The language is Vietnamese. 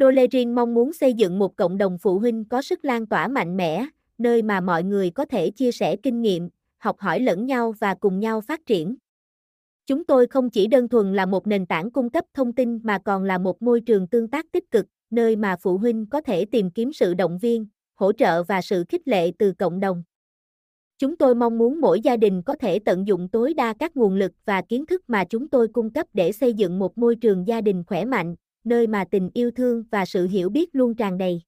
Dolerin mong muốn xây dựng một cộng đồng phụ huynh có sức lan tỏa mạnh mẽ, nơi mà mọi người có thể chia sẻ kinh nghiệm, học hỏi lẫn nhau và cùng nhau phát triển. Chúng tôi không chỉ đơn thuần là một nền tảng cung cấp thông tin mà còn là một môi trường tương tác tích cực, nơi mà phụ huynh có thể tìm kiếm sự động viên, hỗ trợ và sự khích lệ từ cộng đồng. Chúng tôi mong muốn mỗi gia đình có thể tận dụng tối đa các nguồn lực và kiến thức mà chúng tôi cung cấp để xây dựng một môi trường gia đình khỏe mạnh, nơi mà tình yêu thương và sự hiểu biết luôn tràn đầy.